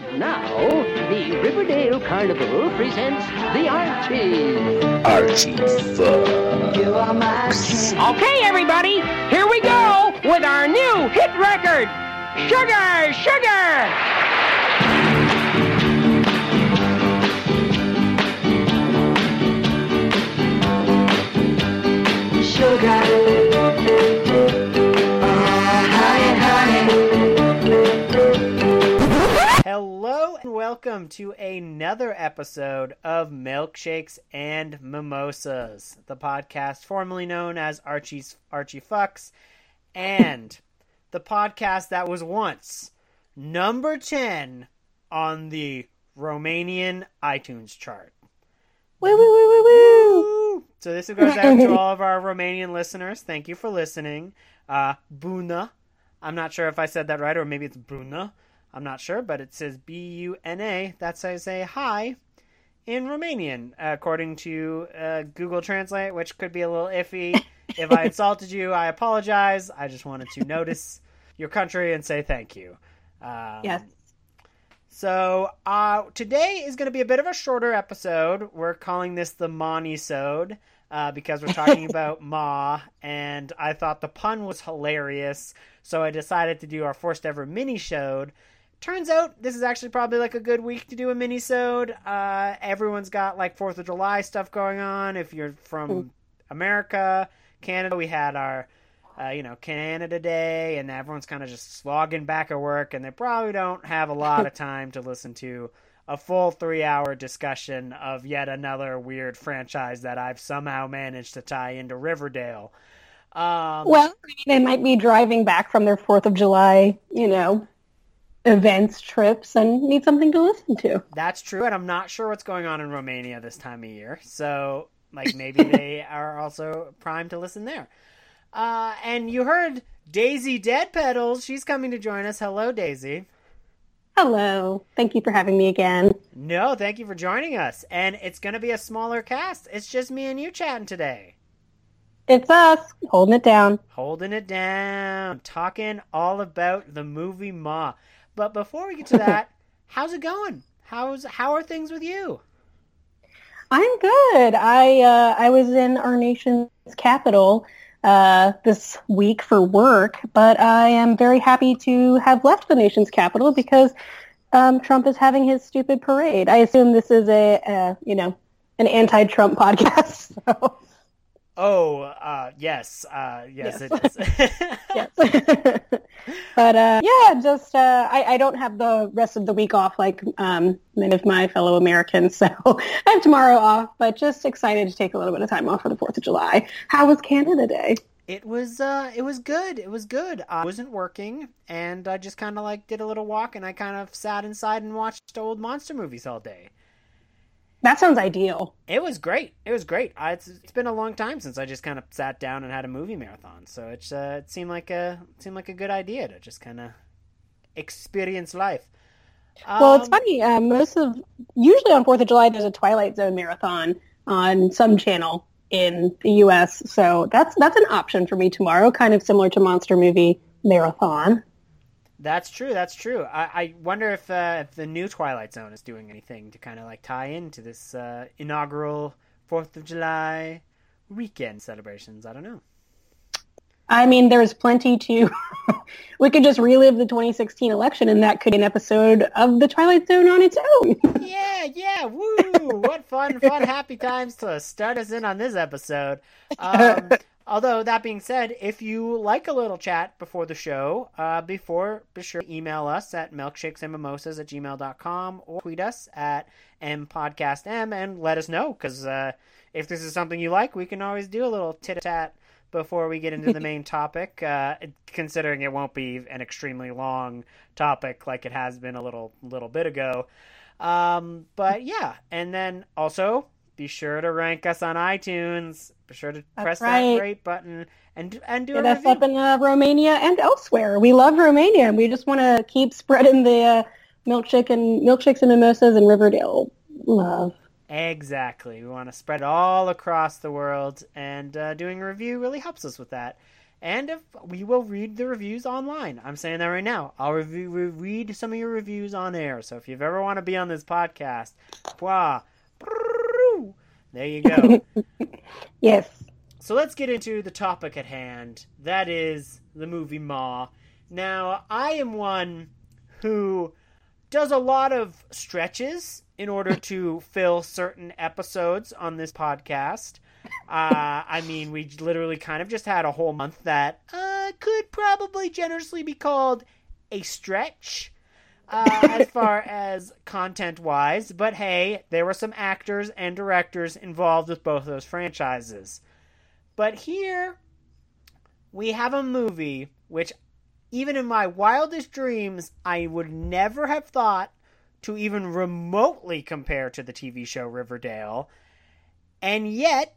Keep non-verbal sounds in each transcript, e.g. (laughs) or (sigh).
Now, the Riverdale Carnival presents the Archies. Archie Fucks. Okay, everybody, here we go with our new hit record, Sugar, Sugar! Sugar. Welcome to another episode of Milkshakes and Mimosas, the podcast formerly known as Archie's Archie Fucks, and the podcast that was once number 10 on the Romanian iTunes chart. Woo, woo, woo, woo, woo. So this goes out to (laughs) all of our Romanian listeners. Thank you for listening. Uh, Buna. I'm not sure if I said that right, or maybe it's Buna. I'm not sure, but it says B U N A. That says a hi in Romanian, according to uh, Google Translate, which could be a little iffy. (laughs) if I insulted you, I apologize. I just wanted to notice your country and say thank you. Um, Yes. so uh, today is going to be a bit of a shorter episode. We're calling this the Moni-sode uh, because we're talking (laughs) about Ma, and I thought the pun was hilarious, so I decided to do our first ever mini-sode. Turns out this is actually probably like a good week to do a mini-sode. Uh, everyone's got like Fourth of July stuff going on. If you're from America, Canada, we had our uh, you know, Canada Day, and everyone's kind of just slogging back at work, and they probably don't have a lot of (laughs) time to listen to a full three hour discussion of yet another weird franchise that I've somehow managed to tie into Riverdale. Um, Well, they might be driving back from their Fourth of July, you know, events, trips, and need something to listen to. That's true, and I'm not sure what's going on in Romania this time of year. So, like, maybe they (laughs) are also primed to listen there. Uh, and you heard Daisy Dead Petals. She's coming to join us. Hello, Daisy. Hello. Thank you for having me again. No, thank you for joining us. And it's going to be a smaller cast. It's just me and you chatting today. It's us holding it down. Holding it down, talking all about the movie Ma. But before we get to that, (laughs) how's it going? How's how are things with you? I'm good. I uh, I was in our nation's capital uh, this week for work, but I am very happy to have left the nation's capital because um, Trump is having his stupid parade. I assume this is a, uh you know an anti-Trump (laughs) podcast. So. Oh, uh, yes, uh, yes, Yes. it is. (laughs) yes. (laughs) but uh, yeah, just uh, I, I don't have the rest of the week off like um, many of my fellow Americans, (laughs) so I have tomorrow off. But just excited to take a little bit of time off for the Fourth of July. How was Canada Day? It was uh it was good. It was good. I wasn't working and I just kind of like did a little walk and I kind of sat inside and watched old monster movies all day. That sounds ideal. It was great. It was great. I, it's, it's been a long time since I just kind of sat down and had a movie marathon. So it's uh, it seemed like a seemed like a good idea to just kind of experience life. well, it's Um, funny. Uh, most of usually on Fourth of July, there's a Twilight Zone marathon on some channel in the U.S. So that's that's an option for me tomorrow, kind of similar to Monster Movie Marathon. That's true. That's true. I, I wonder if uh, if the new Twilight Zone is doing anything to kind of like tie into this uh, inaugural Fourth of July weekend celebrations. I don't know. I mean, there's plenty to. (laughs) we could just relive the 2016 election, and that could be an episode of the Twilight Zone on its own. (laughs) Yeah, yeah, woo! what fun, fun, happy times to start us in on this episode. Um, (laughs) although that being said, if you like a little chat before the show, uh, before be sure to email us at milkshakesandmimosas at gmail.com or tweet us at mpodcastm and let us know because uh, if this is something you like, we can always do a little tit tat before we get into the (laughs) main topic. Uh, considering it won't be an extremely long topic like it has been a little little bit ago. Um, but (laughs) yeah, and then also be sure to rank us on iTunes. Be sure to press that right. rate button and and do Get a us review. up in uh, Romania and elsewhere. We love Romania, and we just want to keep spreading the uh, milkshake and milkshakes and mimosas and Riverdale love. Exactly. We want to spread all across the world, and uh, doing a review really helps us with that. and if we will read the reviews online. I'm saying that right now. I'll review, re- read some of your reviews on air. So if you ever want to be on this podcast, wah, there you go. (laughs) Yes. So let's get into the topic at hand. That is the movie Ma. Now, I am one who does a lot of stretches in order to fill certain episodes on this podcast. Uh, I mean, we literally kind of just had a whole month that uh, could probably generously be called a stretch uh, as (laughs) far as content wise. But hey, there were some actors and directors involved with both those franchises. But here, we have a movie which, even in my wildest dreams, I would never have thought to even remotely compare to the TV show Riverdale. And yet,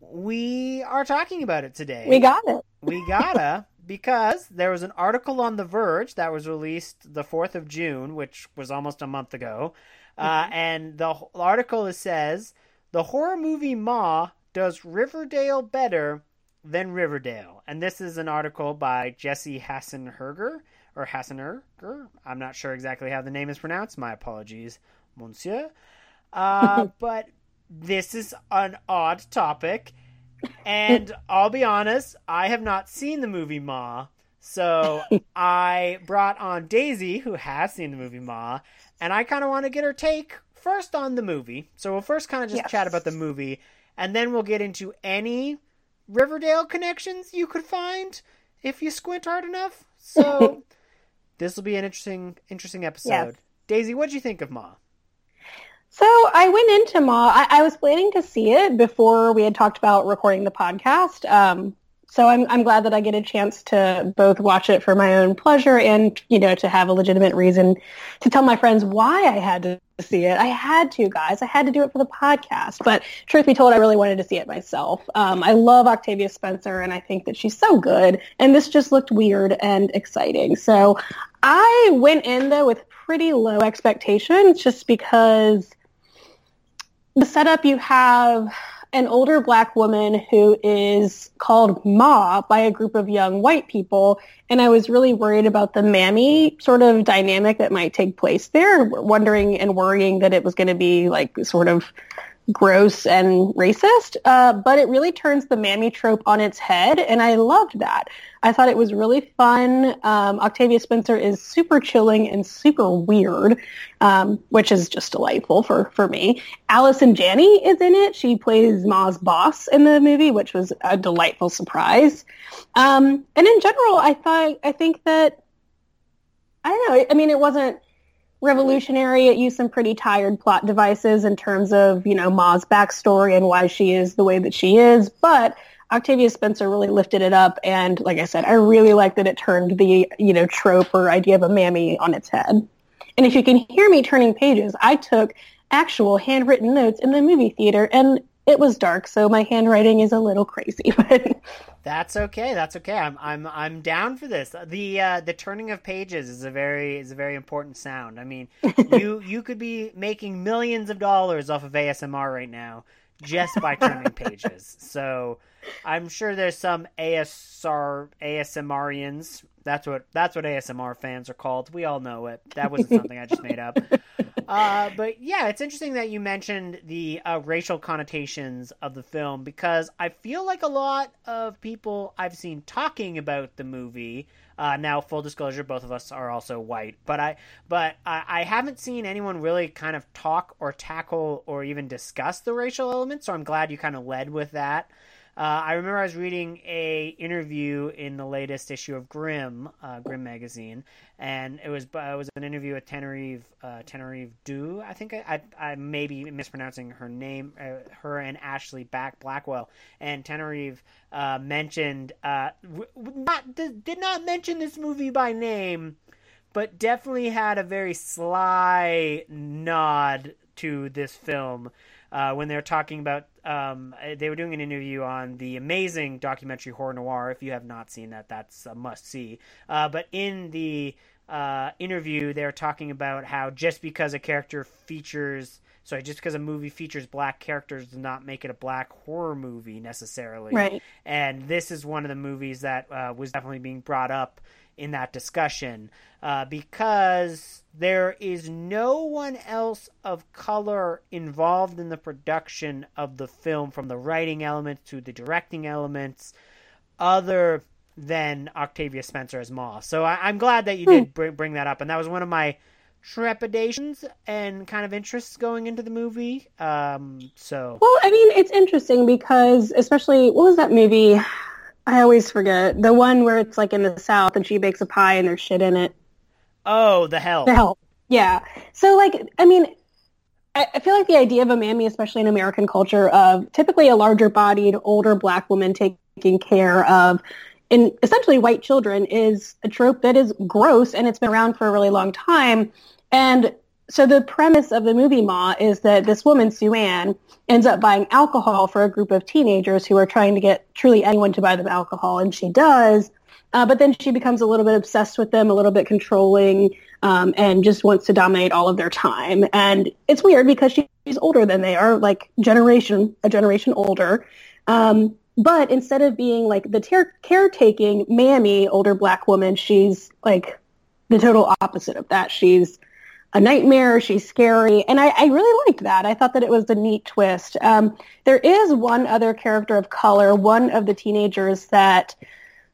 we are talking about it today. We got it. We gotta (laughs) because there was an article on The Verge that was released the 4th of June, which was almost a month ago. Uh, and the article says the horror movie Ma does Riverdale better than Riverdale. And this is an article by Jesse Hassenherger or Hassenherger. I'm not sure exactly how the name is pronounced. My apologies, monsieur. Uh, (laughs) but this is an odd topic. And I'll be honest, I have not seen the movie Ma. So (laughs) I brought on Daisy, who has seen the movie Ma, and I kind of want to get her take first on the movie. So we'll first kind of just Yes. chat about the movie, and then we'll get into any Riverdale connections you could find if you squint hard enough. So (laughs) this will be an interesting, interesting episode. Yes. Daisy, what would you think of Ma? So I went into Ma. I, I was planning to see it before we had talked about recording the podcast. Um, so I'm I'm glad that I get a chance to both watch it for my own pleasure and you know to have a legitimate reason to tell my friends why I had to see it. I had to, guys. I had to do it for the podcast. But truth be told, I really wanted to see it myself. Um, I love Octavia Spencer, and I think that she's so good. And this just looked weird and exciting. So I went in though with pretty low expectations, just because the setup you have an older black woman who is called Ma by a group of young white people. And I was really worried about the mammy sort of dynamic that might take place there, wondering and worrying that it was going to be like sort of gross and racist. Uh, but it really turns the mammy trope on its head. And I loved that. I thought it was really fun. Um, Octavia Spencer is super chilling and super weird, um, which is just delightful for, for me. Allison Janney is in it. She plays Ma's boss in the movie, which was a delightful surprise. Um, and in general, I thought, I think that, I don't know, I mean, it wasn't revolutionary. It used some pretty tired plot devices in terms of, you know, Ma's backstory and why she is the way that she is. But Octavia Spencer really lifted it up. And like I said, I really like that it turned the, you know, trope or idea of a mammy on its head. And if you can hear me turning pages, I took actual handwritten notes in the movie theater and it was dark, so my handwriting is a little crazy, (laughs) but That's okay. That's okay. I'm I'm I'm down for this. The uh, the turning of pages is a very is a very important sound. I mean, (laughs) you you could be making millions of dollars off of ASMR right now just by turning (laughs) pages. So I'm sure there's some ASR ASMRians. That's what that's what ASMR fans are called. We all know it. That wasn't something I just made up. Uh, but yeah, it's interesting that you mentioned the uh, racial connotations of the film because I feel like a lot of people I've seen talking about the movie. Uh, now, full disclosure, both of us are also white, but I but I, I haven't seen anyone really kind of talk or tackle or even discuss the racial element. So I'm glad you kind of led with that. Uh, I remember I was reading a interview in the latest issue of Grimm, uh, Grimm magazine, and it was it was an interview with Tenerife uh, Tenerife Due. I think I, I I may be mispronouncing her name. Uh, her and Ashley Back Blackwell and Tenerife uh, mentioned uh, not did not mention this movie by name, but definitely had a very sly nod to this film uh, when they were talking about um, they were doing an interview on the amazing documentary Horror Noire if you have not seen that that's a must see uh, but in the uh, interview they were talking about how just because a character features sorry, just because a movie features black characters does not make it a black horror movie necessarily. Right. And this is one of the movies that uh, was definitely being brought up in that discussion uh, because there is no one else of color involved in the production of the film, from the writing elements to the directing elements, other than Octavia Spencer as Ma. So I, am glad that you did bring, bring that up, and that was one of my trepidations and kind of interests going into the movie. Um, so Well, I mean, it's interesting because, especially, what was that movie? I always forget the one where it's like in the South and she bakes a pie and there's shit in it. oh, the hell. The help. Yeah. So, like, I mean, I, I feel like the idea of a mammy, especially in American culture, of typically a larger-bodied, older black woman taking care of, in essentially white children, is a trope that is gross and it's been around for a really long time. And so the premise of the movie Ma is that this woman, Sue Ann, ends up buying alcohol for a group of teenagers who are trying to get truly anyone to buy them alcohol, and she does. Uh, but then she becomes a little bit obsessed with them, a little bit controlling, um, and just wants to dominate all of their time. And it's weird because she, she's older than they are, like generation, a generation older. Um, but instead of being like the ter- caretaking mammy, older black woman, she's like the total opposite of that. She's a nightmare. She's scary, and I, I really liked that. I thought that it was a neat twist. Um, there is one other character of color. One of the teenagers that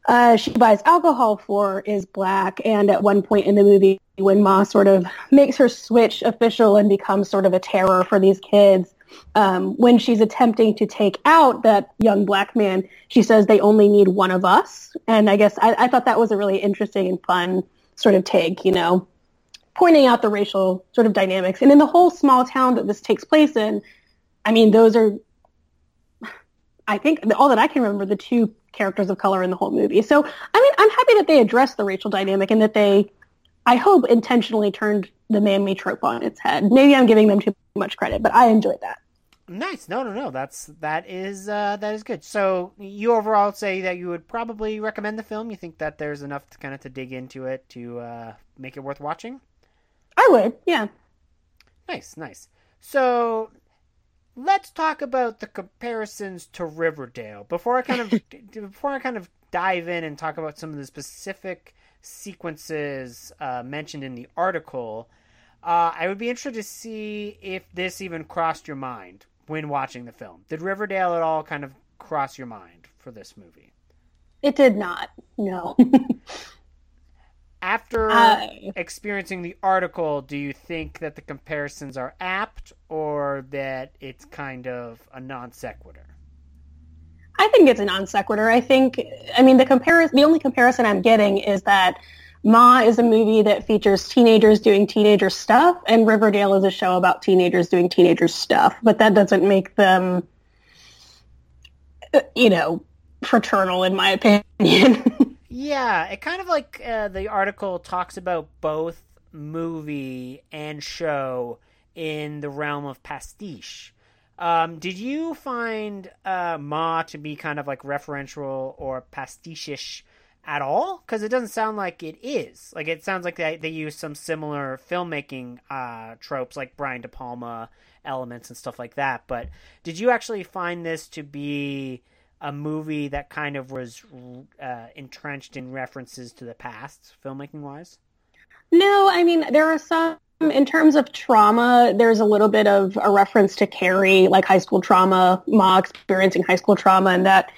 uh, she buys alcohol for is black, and at one point in the movie, when Ma sort of makes her switch official and becomes sort of a terror for these kids, um, when she's attempting to take out that young black man, she says they only need one of us, and I guess I, I thought that was a really interesting and fun sort of take, you know pointing out the racial sort of dynamics. And in the whole small town that this takes place in, I mean, those are, I think, all that I can remember, the two characters of color in the whole movie. So, I mean, I'm happy that they addressed the racial dynamic and that they, I hope, intentionally turned the mammy trope on its head. Maybe I'm giving them too much credit, but I enjoyed that. Nice. No, no, no. That's that is uh, that is good. So you overall say that you would probably recommend the film. You think that there's enough to kind of to dig into it to uh, make it worth watching. I would, yeah. Nice, nice. So let's talk about the comparisons to Riverdale before I kind of (laughs) before I kind of dive in and talk about some of the specific sequences uh, mentioned in the article. Uh, I would be interested to see if this even crossed your mind when watching the film. Did Riverdale at all kind of cross your mind for this movie? It did not. No. (laughs) After Uh, experiencing the article, do you think that the comparisons are apt or that it's kind of a non sequitur? I think it's a non sequitur. I think, I mean, the comparison, the only comparison I'm getting is that Ma is a movie that features teenagers doing teenager stuff, and Riverdale is a show about teenagers doing teenager stuff. But that doesn't make them, uh, you know, fraternal, in my opinion. (laughs) Yeah, it kind of like uh, the article talks about both movie and show in the realm of pastiche. Um, did you find uh, Ma to be kind of like referential or pastiche at all? Because it doesn't sound like it is. Like it sounds like they they use some similar filmmaking uh, tropes, like Brian De Palma elements and stuff like that. But did you actually find this to be a movie that kind of was uh, entrenched in references to the past, filmmaking wise? No, I mean, there are some, in terms of trauma, there's a little bit of a reference to Carrie, like high school trauma, Ma experiencing high school trauma and that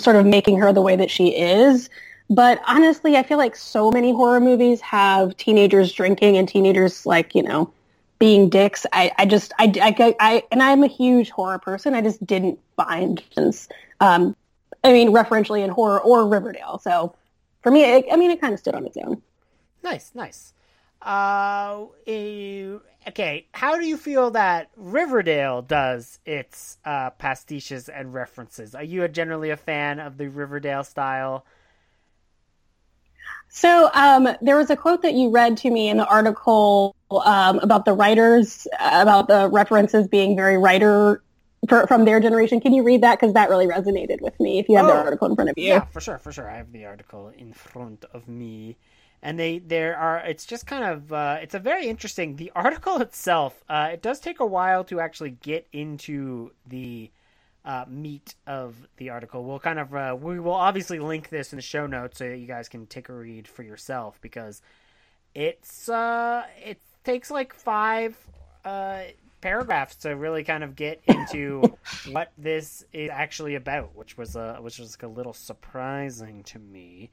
sort of making her the way that she is. But honestly, I feel like so many horror movies have teenagers drinking and teenagers like, you know, being dicks. I, I just, I, I, I, and I'm a huge horror person. I just didn't find, um, I mean, referentially in horror or Riverdale. So for me, it, I mean, it kind of stood on its own. Nice, nice. Uh, okay, how do you feel that Riverdale does its uh, pastiches and references? Are you generally a fan of the Riverdale style? So um, there was a quote that you read to me in the article um, about the writers, about the references being very writer for, from their generation. Can you read that? Because that really resonated with me. If you have the Oh. article in front of you. Yeah, for sure, for sure. I have the article in front of me. and they there are it's just kind of uh, it's a very interesting the article itself uh, it does take a while to actually get into the uh, meat of the article. We'll kind of uh, we will obviously link this in the show notes so that you guys can take a read for yourself because it's uh it takes like five uh paragraphs to really kind of get into (laughs) what this is actually about which was uh which was a little surprising to me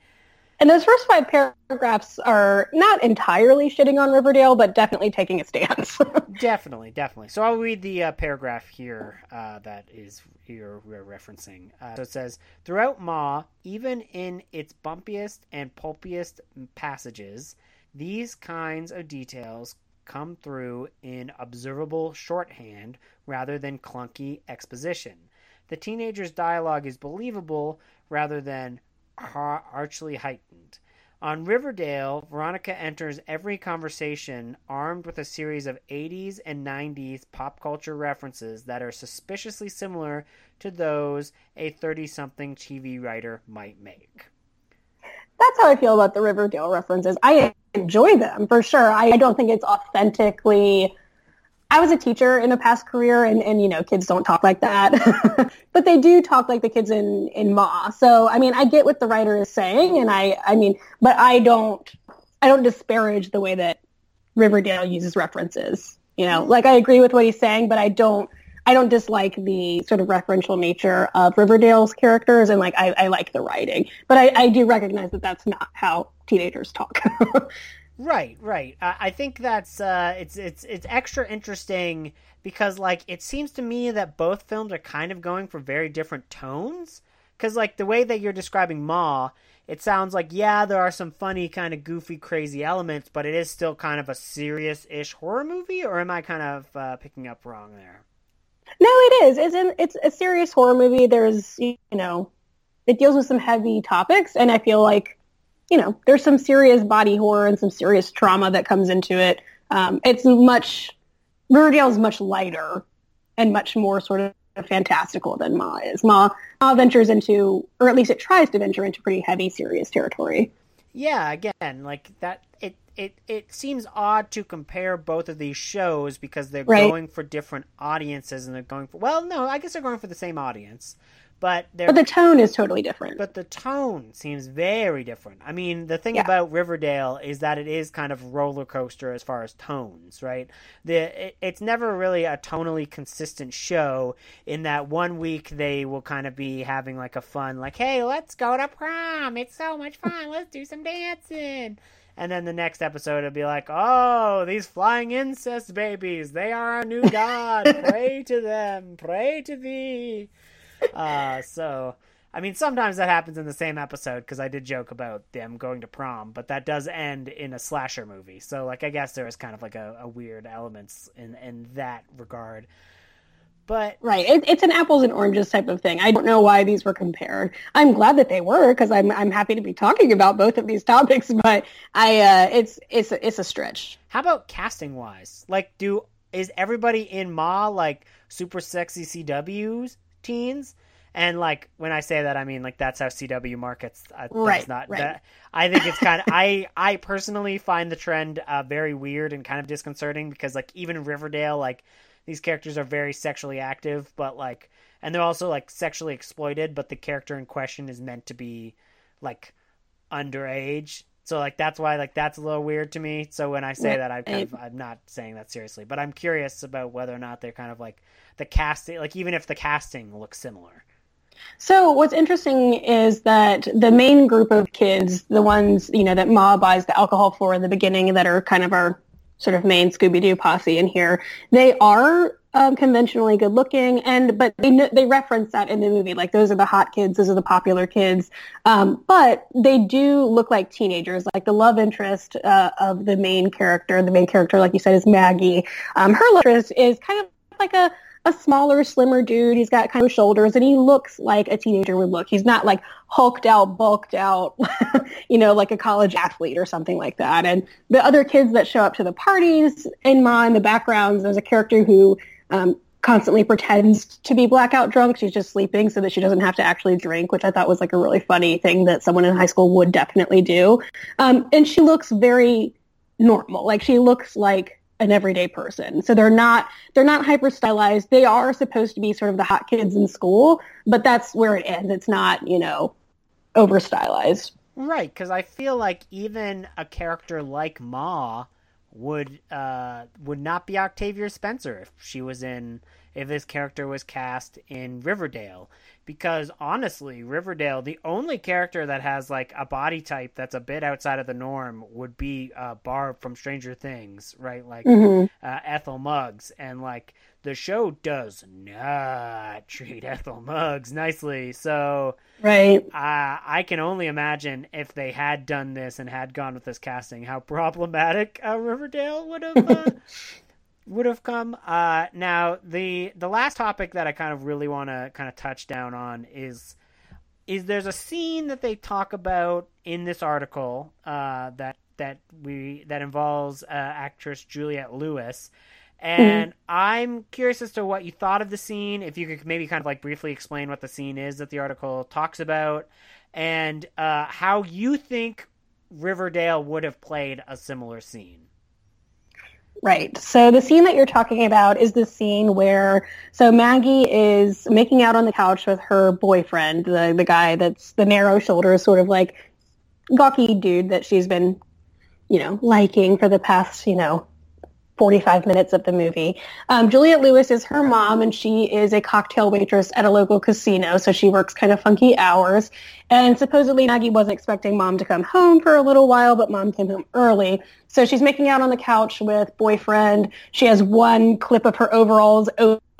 And those first five paragraphs are not entirely shitting on Riverdale, but definitely taking a stance. (laughs) Definitely, definitely. So I'll read the uh, paragraph here uh, that is here we're referencing. Uh, so it says, throughout Ma, even in its bumpiest and pulpiest passages, these kinds of details come through in observable shorthand rather than clunky exposition. The teenager's dialogue is believable rather than har- archly heightened. On Riverdale, Veronica enters every conversation armed with a series of 80s and 90s pop culture references that are suspiciously similar to those a 30 something TV writer might make. That's how I feel about the Riverdale references. I enjoy them for sure. I don't think it's authentically. I was a teacher in a past career, and, and you know, kids don't talk like that, (laughs) but they do talk like the kids in in Ma. So I mean, I get what the writer is saying, and I I mean, but I don't I don't disparage the way that Riverdale uses references. You know, like I agree with what he's saying, but I don't I don't dislike the sort of referential nature of Riverdale's characters, and like I, I like the writing, but I, I do recognize that that's not how teenagers talk. (laughs) Right, right. I, think that's uh, it's it's it's extra interesting because like it seems to me that both films are kind of going for very different tones. Because like the way that you're describing Ma, it sounds like yeah, there are some funny, kind of goofy, crazy elements, but it is still kind of a serious-ish horror movie. Or am I kind of uh, picking up wrong there? No, it is. It's an, it's a serious horror movie. There's you know, it deals with some heavy topics, and I feel like you know there's some serious body horror and some serious trauma that comes into it. Um, it's much Riverdale is much lighter and much more sort of fantastical than Ma is. Ma, Ma ventures into, or at least it tries to venture into pretty heavy, serious territory. Yeah, again, like that. It it it seems odd to compare both of these shows because they're Right. going for different audiences and they're going for well, no, I guess they're going for the same audience, but But the tone is totally different. but the tone seems very different. I mean, the thing Yeah. about Riverdale is that it is kind of roller coaster as far as tones, right? The it, it's never really a tonally consistent show. In that one week they will kind of be having like a fun, like, "Hey, let's go to prom! It's so much fun! Let's do some dancing." And then the next episode it'll be like, "Oh, these flying incest babies! They are our new (laughs) god! Pray to them! Pray to thee!" Uh, so, I mean, sometimes that happens in the same episode because I did joke about them going to prom, but that does end in a slasher movie. So, like, I guess there is kind of like a, a weird elements in in that regard. But Right. It, it's an apples and oranges type of thing. I don't know why these were compared. I'm glad that they were because I'm I'm happy to be talking about both of these topics. But I uh, it's it's a, it's a stretch. how about casting wise? Like, do is everybody in Ma like super sexy CW's teens? And like when I say that, I mean like that's how CW markets. Uh, that's Right, Not right. that. I think it's kind of. I I personally find the trend uh, very weird and kind of disconcerting because like even Riverdale, like these characters are very sexually active, but like, and they're also like sexually exploited, but the character in question is meant to be like underage. So like that's why like that's a little weird to me. So when I say Right. that, I'm kind of I'm not saying that seriously, but I'm curious about whether or not they're kind of like the casting, like even if the casting looks similar. So what's interesting is that the main group of kids, the ones you know that Ma buys the alcohol for in the beginning, that are kind of our sort of main Scooby Doo posse in here, they are um, conventionally good looking, and but they they reference that in the movie, like those are the hot kids, those are the popular kids, um, but they do look like teenagers. Like the love interest uh, of the main character, the main character, like you said, is Maggie. Um, her love interest is kind of like a a smaller, slimmer dude. He's got kind of shoulders, and he looks like a teenager would look. He's not like hulked out, bulked out, (laughs) you know, like a college athlete or something like that. And the other kids that show up to the parties in Ma in the backgrounds, there's a character who um, constantly pretends to be blackout drunk. She's just sleeping so that she doesn't have to actually drink, which I thought was like a really funny thing that someone in high school would definitely do. Um, and she looks very normal. Like she looks like an everyday person. So they're not they're not hyper stylized. They are supposed to be sort of the hot kids in school, but that's where it ends. It's not, you know, over stylized. Right, because I feel like even a character like Ma would uh, would not be Octavia Spencer if she was in if this character was cast in Riverdale. Because honestly, Riverdale, the only character that has like a body type that's a bit outside of the norm would be uh, Barb from Stranger Things, right? Like Mhm. uh, Ethel Muggs, and like the show does not (laughs) treat Ethel Muggs nicely. So Right. uh, I can only imagine if they had done this and had gone with this casting, how (laughs) problematic uh, Riverdale would have uh, (laughs) would have come. Uh, now, the the last topic that I kind of really want to kind of touch down on is is there's a scene that they talk about in this article uh, that that we that involves uh, actress Juliette Lewis. And I'm curious as to what you thought of the scene. If you could maybe kind of like briefly explain what the scene is that the article talks about, and uh, how you think Riverdale would have played a similar scene. Right. So the scene that you're talking about is the scene where so Maggie is making out on the couch with her boyfriend, the the guy that's the narrow shoulders, sort of like gawky dude that she's been, you know, liking for the past, you know, 45 minutes of the movie. Um, Juliette Lewis is her mom, and she is a cocktail waitress at a local casino, so she works kind of funky hours. And supposedly Maggie wasn't expecting mom to come home for a little while, but mom came home early. So she's making out on the couch with boyfriend. She has one clip of her overalls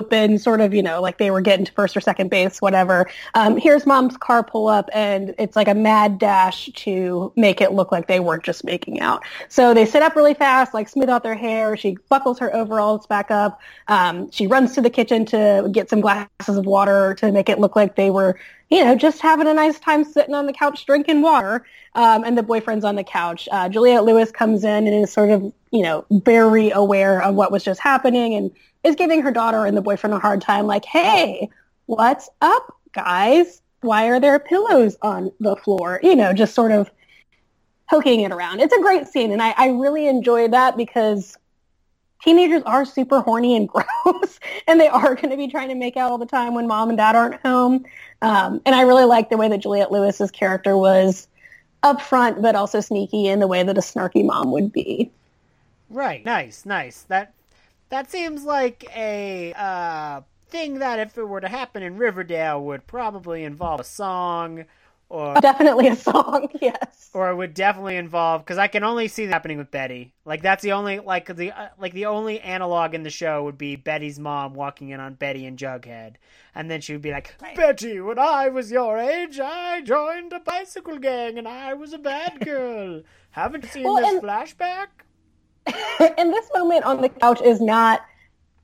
open, sort of, you know, like they were getting to first or second base, whatever. Um, here's mom's car pull up, and it's like a mad dash to make it look like they weren't just making out. So they sit up really fast, like smooth out their hair. She buckles her overalls back up. Um, she runs to the kitchen to get some glasses of water to make it look like they were, you know, just having a nice time sitting on the couch drinking water. Um, and the boyfriend's on the couch. Uh, Juliette Lewis comes in and is sort of, you know, very aware of what was just happening and is giving her daughter and the boyfriend a hard time, like, hey, what's up, guys? Why are there pillows on the floor? You know, just sort of poking it around. It's a great scene, and I, I really enjoy that because teenagers are super horny and (laughs) gross, and they are going to be trying to make out all the time when mom and dad aren't home. Um, and I really like the way that Juliette Lewis's character was upfront, but also sneaky in the way that a snarky mom would be. Right. Nice. Nice. That that seems like a uh, thing that if it were to happen in Riverdale would probably involve a song or Definitely a song, (laughs) yes. or it would definitely involve because I can only see that happening with Betty. Like that's the only like the uh, like the only analog in the show would be Betty's mom walking in on Betty and Jughead, and then she would be like, "Betty, when I was your age, I joined a bicycle gang and I was a bad (laughs) girl. Haven't seen Well, this and- flashback." (laughs) and this moment on the couch is not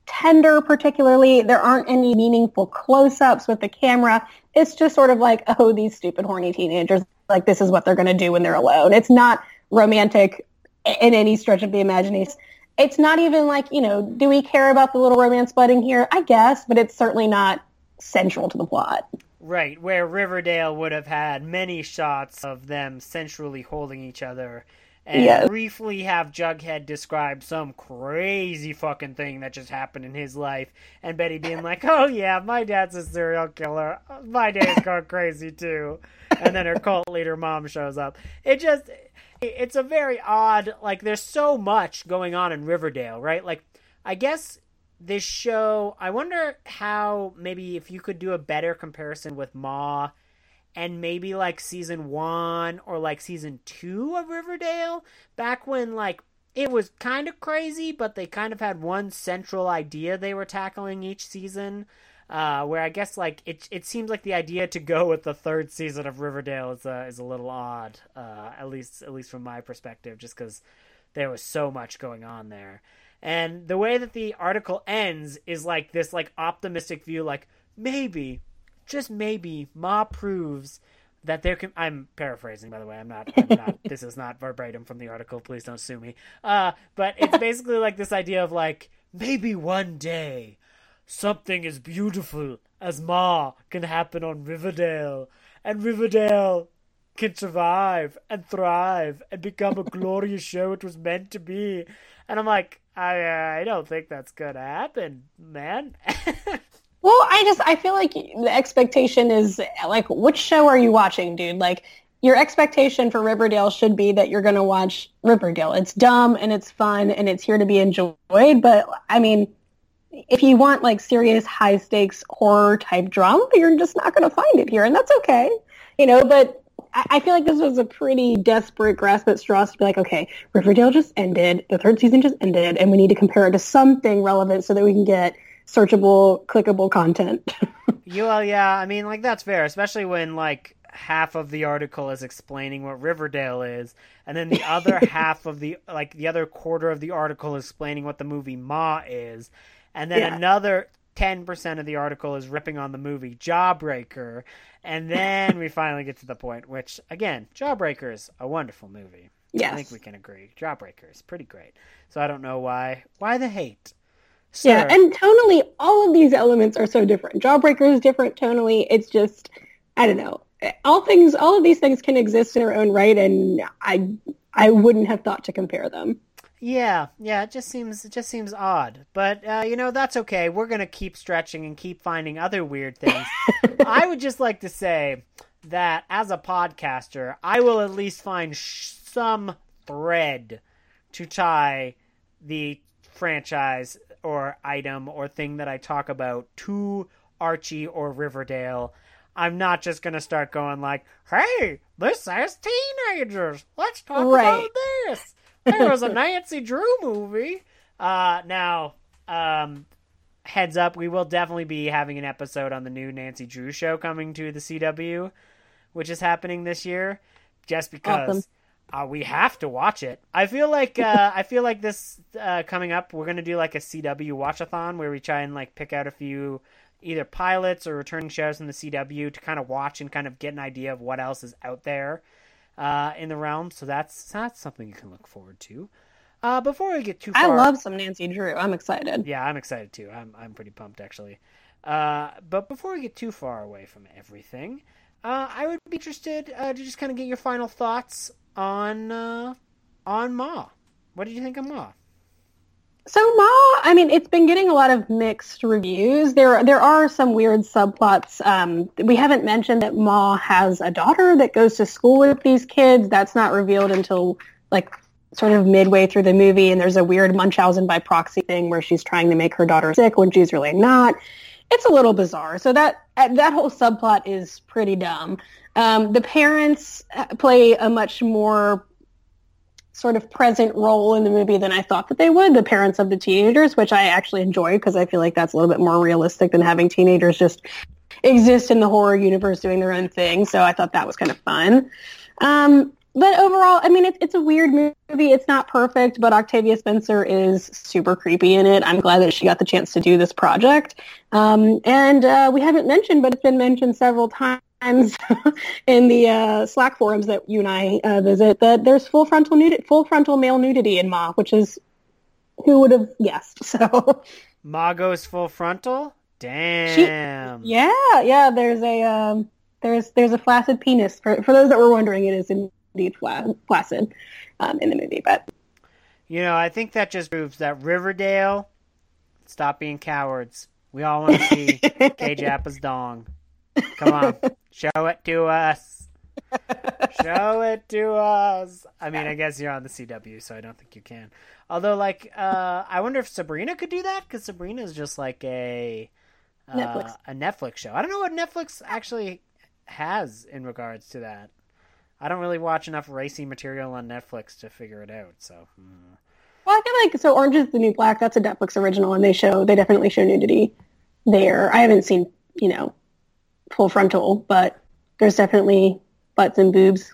tender particularly. There aren't any meaningful close-ups with the camera. It's just sort of like, oh, these stupid horny teenagers, like this is what they're going to do when they're alone. It's not romantic in any stretch of the imagination. It's not even like, you know, do we care about the little romance budding here? I guess, but it's certainly not central to the plot. Right, where Riverdale would have had many shots of them sensually holding each other and Yes. briefly have Jughead describe some crazy fucking thing that just happened in his life, and Betty being like, "Oh yeah, my dad's a serial killer. My day's going (laughs) crazy too." And then her cult leader mom shows up. It just it's a very odd like there's so much going on in Riverdale, right? Like I guess this show, I wonder how maybe if you could do a better comparison with Ma and maybe like season one or like season two of Riverdale, back when like it was kind of crazy, but they kind of had one central idea they were tackling each season. Uh, where I guess like it it seems like the idea to go with the third season of Riverdale is uh, is a little odd, uh, at least at least from my perspective, just because there was so much going on there. And the way that the article ends is like this like optimistic view, like maybe, just maybe, Ma proves that there can. I'm paraphrasing, by the way. I'm not. I'm not (laughs) this is not verbatim from the article. Please don't sue me. Uh, but it's (laughs) basically like this idea of like maybe one day something as beautiful as Ma can happen on Riverdale, and Riverdale can survive and thrive and become a glorious show it was meant to be. And I'm like, I uh, I don't think that's gonna happen, man. (laughs) Well, I just I feel like the expectation is like which show are you watching, dude? Like your expectation for Riverdale should be that you're going to watch Riverdale. It's dumb and it's fun and it's here to be enjoyed, but I mean if you want like serious high stakes horror type drama, you're just not going to find it here and that's okay. You know, but I I feel like this was a pretty desperate grasp at straws to be like, okay, Riverdale just ended, the third season just ended, and we need to compare it to something relevant so that we can get searchable, clickable content. (laughs) You well, yeah, I mean, like that's fair, especially when like half of the article is explaining what Riverdale is, and then the other (laughs) half of the like the other quarter of the article is explaining what the movie Ma is, and then Yeah. another ten percent of the article is ripping on the movie Jawbreaker, and then we finally get to the point, which again, Jawbreaker is a wonderful movie. yes. I think we can agree. Jawbreaker is pretty great. So I don't know why why the hate. Yeah, and tonally, all of these elements are so different. Jawbreaker is different tonally. It's just, I don't know. All things, all of these things can exist in their own right, and I, I wouldn't have thought to compare them. Yeah, yeah, it just seems it just seems odd, but uh, you know that's okay. We're gonna keep stretching and keep finding other weird things. (laughs) I would just like to say that as a podcaster, I will at least find sh- some thread to tie the franchise or item or thing that I talk about to Archie or Riverdale. I'm not just gonna start going like, "Hey, this says teenagers. Let's talk Right. about this." (laughs) There was a Nancy Drew movie. Uh, now, um, heads up, we will definitely be having an episode on the new Nancy Drew show coming to the CW, which is happening this year. Just because Awesome. Uh, we have to watch it. I feel like uh, (laughs) I feel like this uh, coming up, we're gonna do like a CW watchathon where we try and like pick out a few either pilots or returning shows from the CW to kind of watch and kind of get an idea of what else is out there uh, in the realm. So that's that's something you can look forward to. Uh, before we get too I love some Nancy Drew. I'm excited. yeah, I'm excited too. I'm I'm pretty pumped actually. Uh, but before we get too far away from everything, uh, I would be interested uh, to just kind of get your final thoughts on uh, on Ma. What did you think of Ma? So Ma, I mean, it's been getting a lot of mixed reviews. There, there are some weird subplots. Um, we haven't mentioned that Ma has a daughter that goes to school with these kids. That's not revealed until like sort of midway through the movie. And there's a weird Munchausen by proxy thing where she's trying to make her daughter sick when she's really not. It's a little bizarre. So that that whole subplot is pretty dumb. Um, the parents uh, play a much more sort of present role in the movie than I thought that they would, the parents of the teenagers, which I actually enjoy because I feel like that's a little bit more realistic than having teenagers just exist in the horror universe doing their own thing. So I thought that was kind of fun. Um, but overall, I mean, it, it's a weird movie. It's not perfect, but Octavia Spencer is super creepy in it. I'm glad that she got the chance to do this project. Um, and uh, we haven't mentioned, but it's been mentioned several times (laughs) in the uh, Slack forums that you and I uh, visit that there's full frontal nudity, full frontal male nudity in Ma, which is who would have guessed. (laughs) So Ma goes full frontal. Damn. yeah, yeah, there's a um, there's there's a flaccid penis for for those that were wondering. It is indeed flaccid um, in the movie, but You know, I think that just proves that Riverdale, stop being cowards. We all want to see (laughs) KJ Apa's dong. Come on, show it to us. (laughs) Show it to us. I mean, I guess you're on the CW, so I don't think you can. Although, like, uh, I wonder if Sabrina could do that because Sabrina is just like a uh, Netflix. a Netflix show. I don't know what Netflix actually has in regards to that. I don't really watch enough racy material on Netflix to figure it out. So. hmm. Well, I feel like so Orange is the New Black. That's a Netflix original, and they show they definitely show nudity there. I haven't seen you know full frontal, but there's definitely butts and boobs.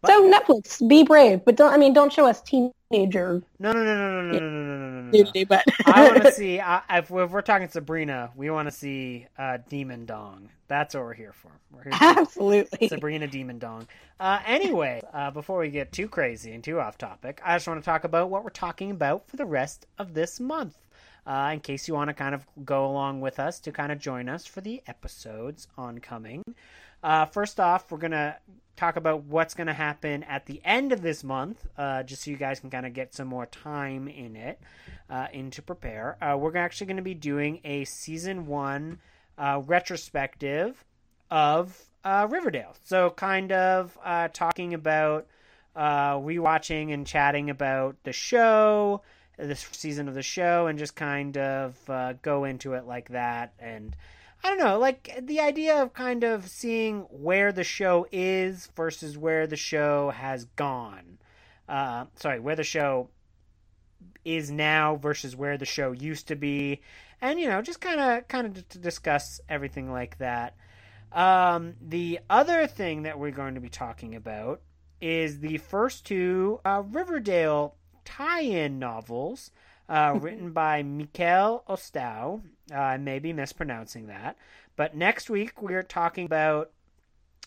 But- so Netflix, be brave, but don't. I mean, don't show us teenager. No, no, no, no, no, yeah. no, no, no, no, no. no. But I want to see. I, if, if we're talking Sabrina, we want to see uh, Demon Dong. That's what we're here for. We're here for Absolutely, Sabrina Demon Dong. Uh, anyway, uh, before we get too crazy and too off topic, I just want to talk about what we're talking about for the rest of this month uh, in case you want to kind of go along with us to kind of join us for the episodes oncoming. Uh, first off, we're going to talk about what's going to happen at the end of this month, uh, just so you guys can kind of get some more time in it, uh, in to prepare. Uh, we're actually going to be doing a season one uh, retrospective of uh, Riverdale. So, kind of uh, talking about uh, rewatching and chatting about the show, this season of the show, and just kind of uh, go into it like that. And I don't know, like the idea of kind of seeing where the show is versus where the show has gone. Uh, sorry, where the show is now versus where the show used to be, and you know, just kind of kind of to discuss everything like that. Um, the other thing that we're going to be talking about is the first two uh, Riverdale tie-in novels uh, (laughs) written by Micol Ostow. Uh, I may be mispronouncing that, but next week we're talking about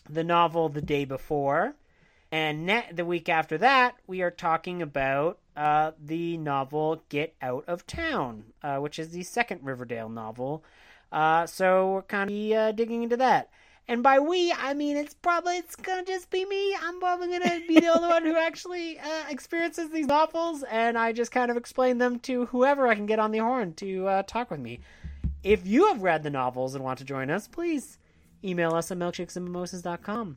the novel The Day Before, and ne- the week after that we are talking about uh, the novel Get Out of Town, uh, which is the second Riverdale novel. Uh, so we're kind of uh, digging into that. And by we, I mean it's probably it's gonna just be me. I'm probably gonna be the only one who actually uh, experiences these novels, and I just kind of explain them to whoever I can get on the horn to uh, talk with me. If you have read the novels and want to join us, please email us at milkshakesandmimosas.com.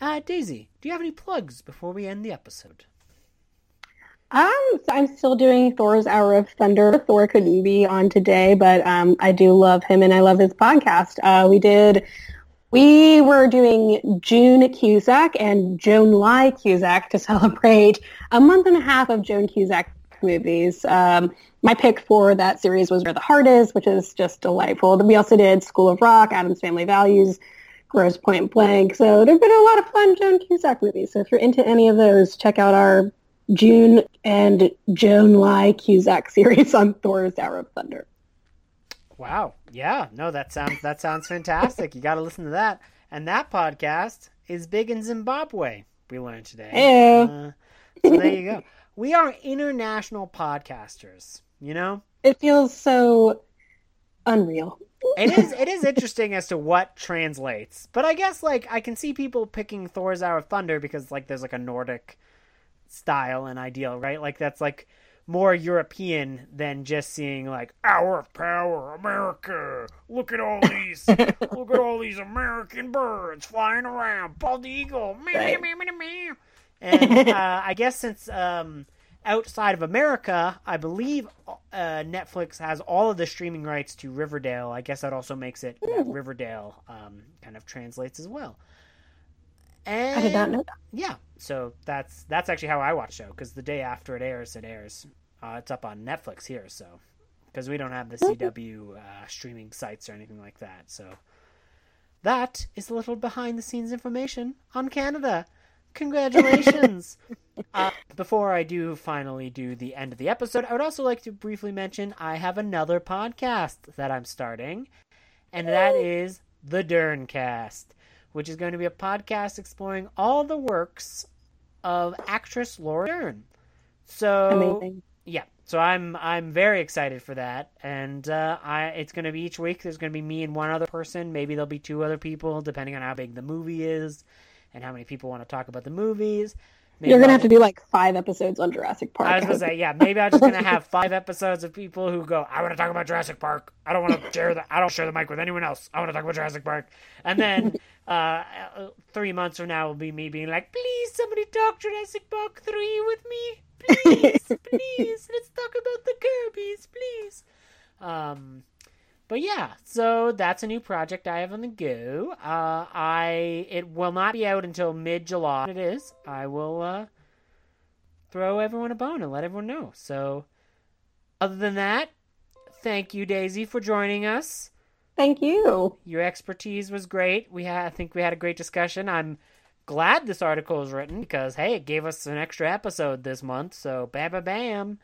Uh, Daisy, do you have any plugs before we end the episode? Um, I'm still doing Thor's Hour of Thunder. Thor couldn't be on today, but um, I do love him and I love his podcast. Uh, we did, we were doing June Cusack and Joan Lai Cusack to (laughs) celebrate a month and a half of Joan Cusack movies. Um, my pick for that series was Where the Heart Is, which is just delightful. We also did School of Rock, Addams Family Values, Grosse Pointe Blank. So there've been a lot of fun Joan Cusack movies. So if you're into any of those, check out our June and Joan Lai Cusack (laughs) series on Thor's Hour of Thunder. Wow. Yeah. No, that sounds that sounds fantastic. you got to listen to that. And that podcast is big in Zimbabwe. We learned today. Ew. Uh, so there you go. (laughs) We are international podcasters. You know, It feels so unreal. it is it is (laughs) interesting as to what translates. But I guess like I can see people picking Thor's Hour of Thunder because like there's like a Nordic style and ideal, right? Like that's like more European than just seeing like Hour of Power, America. Look at all these, (laughs) look at all these American birds flying around. Bald eagle, meow, Right. meow, meow, meow. And (laughs) uh, I guess since um, outside of America, I believe uh, Netflix has all of the streaming rights to Riverdale. I guess that also makes it that Riverdale um, kind of translates as well. And I did not know that. yeah, so that's that's actually how I watch show because the day after it airs, it airs. Uh, it's up on Netflix here, so because we don't have the CW uh, streaming sites or anything like that. So that is a little behind the scenes information on Canada. Congratulations! (laughs) uh, before I do finally do the end of the episode, I would also like to briefly mention I have another podcast that I'm starting, and that is the Derncast, which is going to be a podcast exploring all the works of actress Laura Dern. So Amazing. yeah, so I'm I'm very excited for that, and uh, I it's going to be each week. There's going to be me and one other person. Maybe there'll be two other people, depending on how big the movie is and how many people want to talk about the movies. Maybe You're gonna I'll- have to do like five episodes on Jurassic Park. I was gonna say, yeah, maybe I'm just gonna have five episodes of people who go, I want to talk about Jurassic Park. I don't want to (laughs) share the, I don't share the mic with anyone else. I want to talk about Jurassic Park. And then (laughs) uh, three months from now will be me being like, please, somebody talk Jurassic Park three with me, please, (laughs) please. Let's talk about the Kirby's, please. Um, but yeah, so that's a new project I have on the go. Uh, I it will not be out until mid July. It is. I will uh, throw everyone a bone and let everyone know. So, other than that, thank you, Daisy, for joining us. Thank you. Your expertise was great. We had, I think we had a great discussion. I'm glad this article was written because hey, it gave us an extra episode this month. So, bam, bam, bam.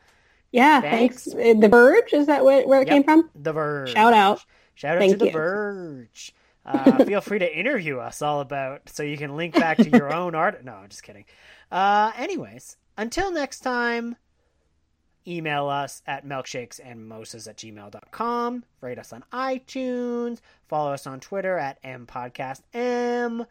Yeah, Thanks. thanks. Uh, The Verge is that where, where it Yep. came from? The Verge. Shout out. Shout out Thank to The. Verge. (laughs) Uh, feel free to interview us all about so you can link back to your own art. No, I'm just kidding. Uh, anyways, until next time, email us at milkshakesandmimosas at gmail.com. Rate us on iTunes. Follow us on Twitter at mpodcastm.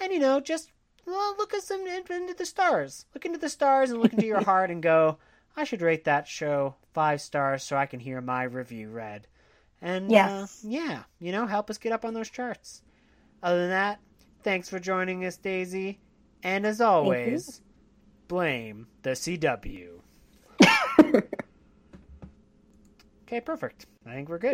And, you know, just well, look at some into the stars. Look into the stars and look into your (laughs) heart and go, I should rate that show five stars so I can hear my review read. And uh, yeah, you know, help us get up on those charts. Other than that, thanks for joining us, Daisy. And as always, blame the CW. (laughs) okay, perfect. I think we're good.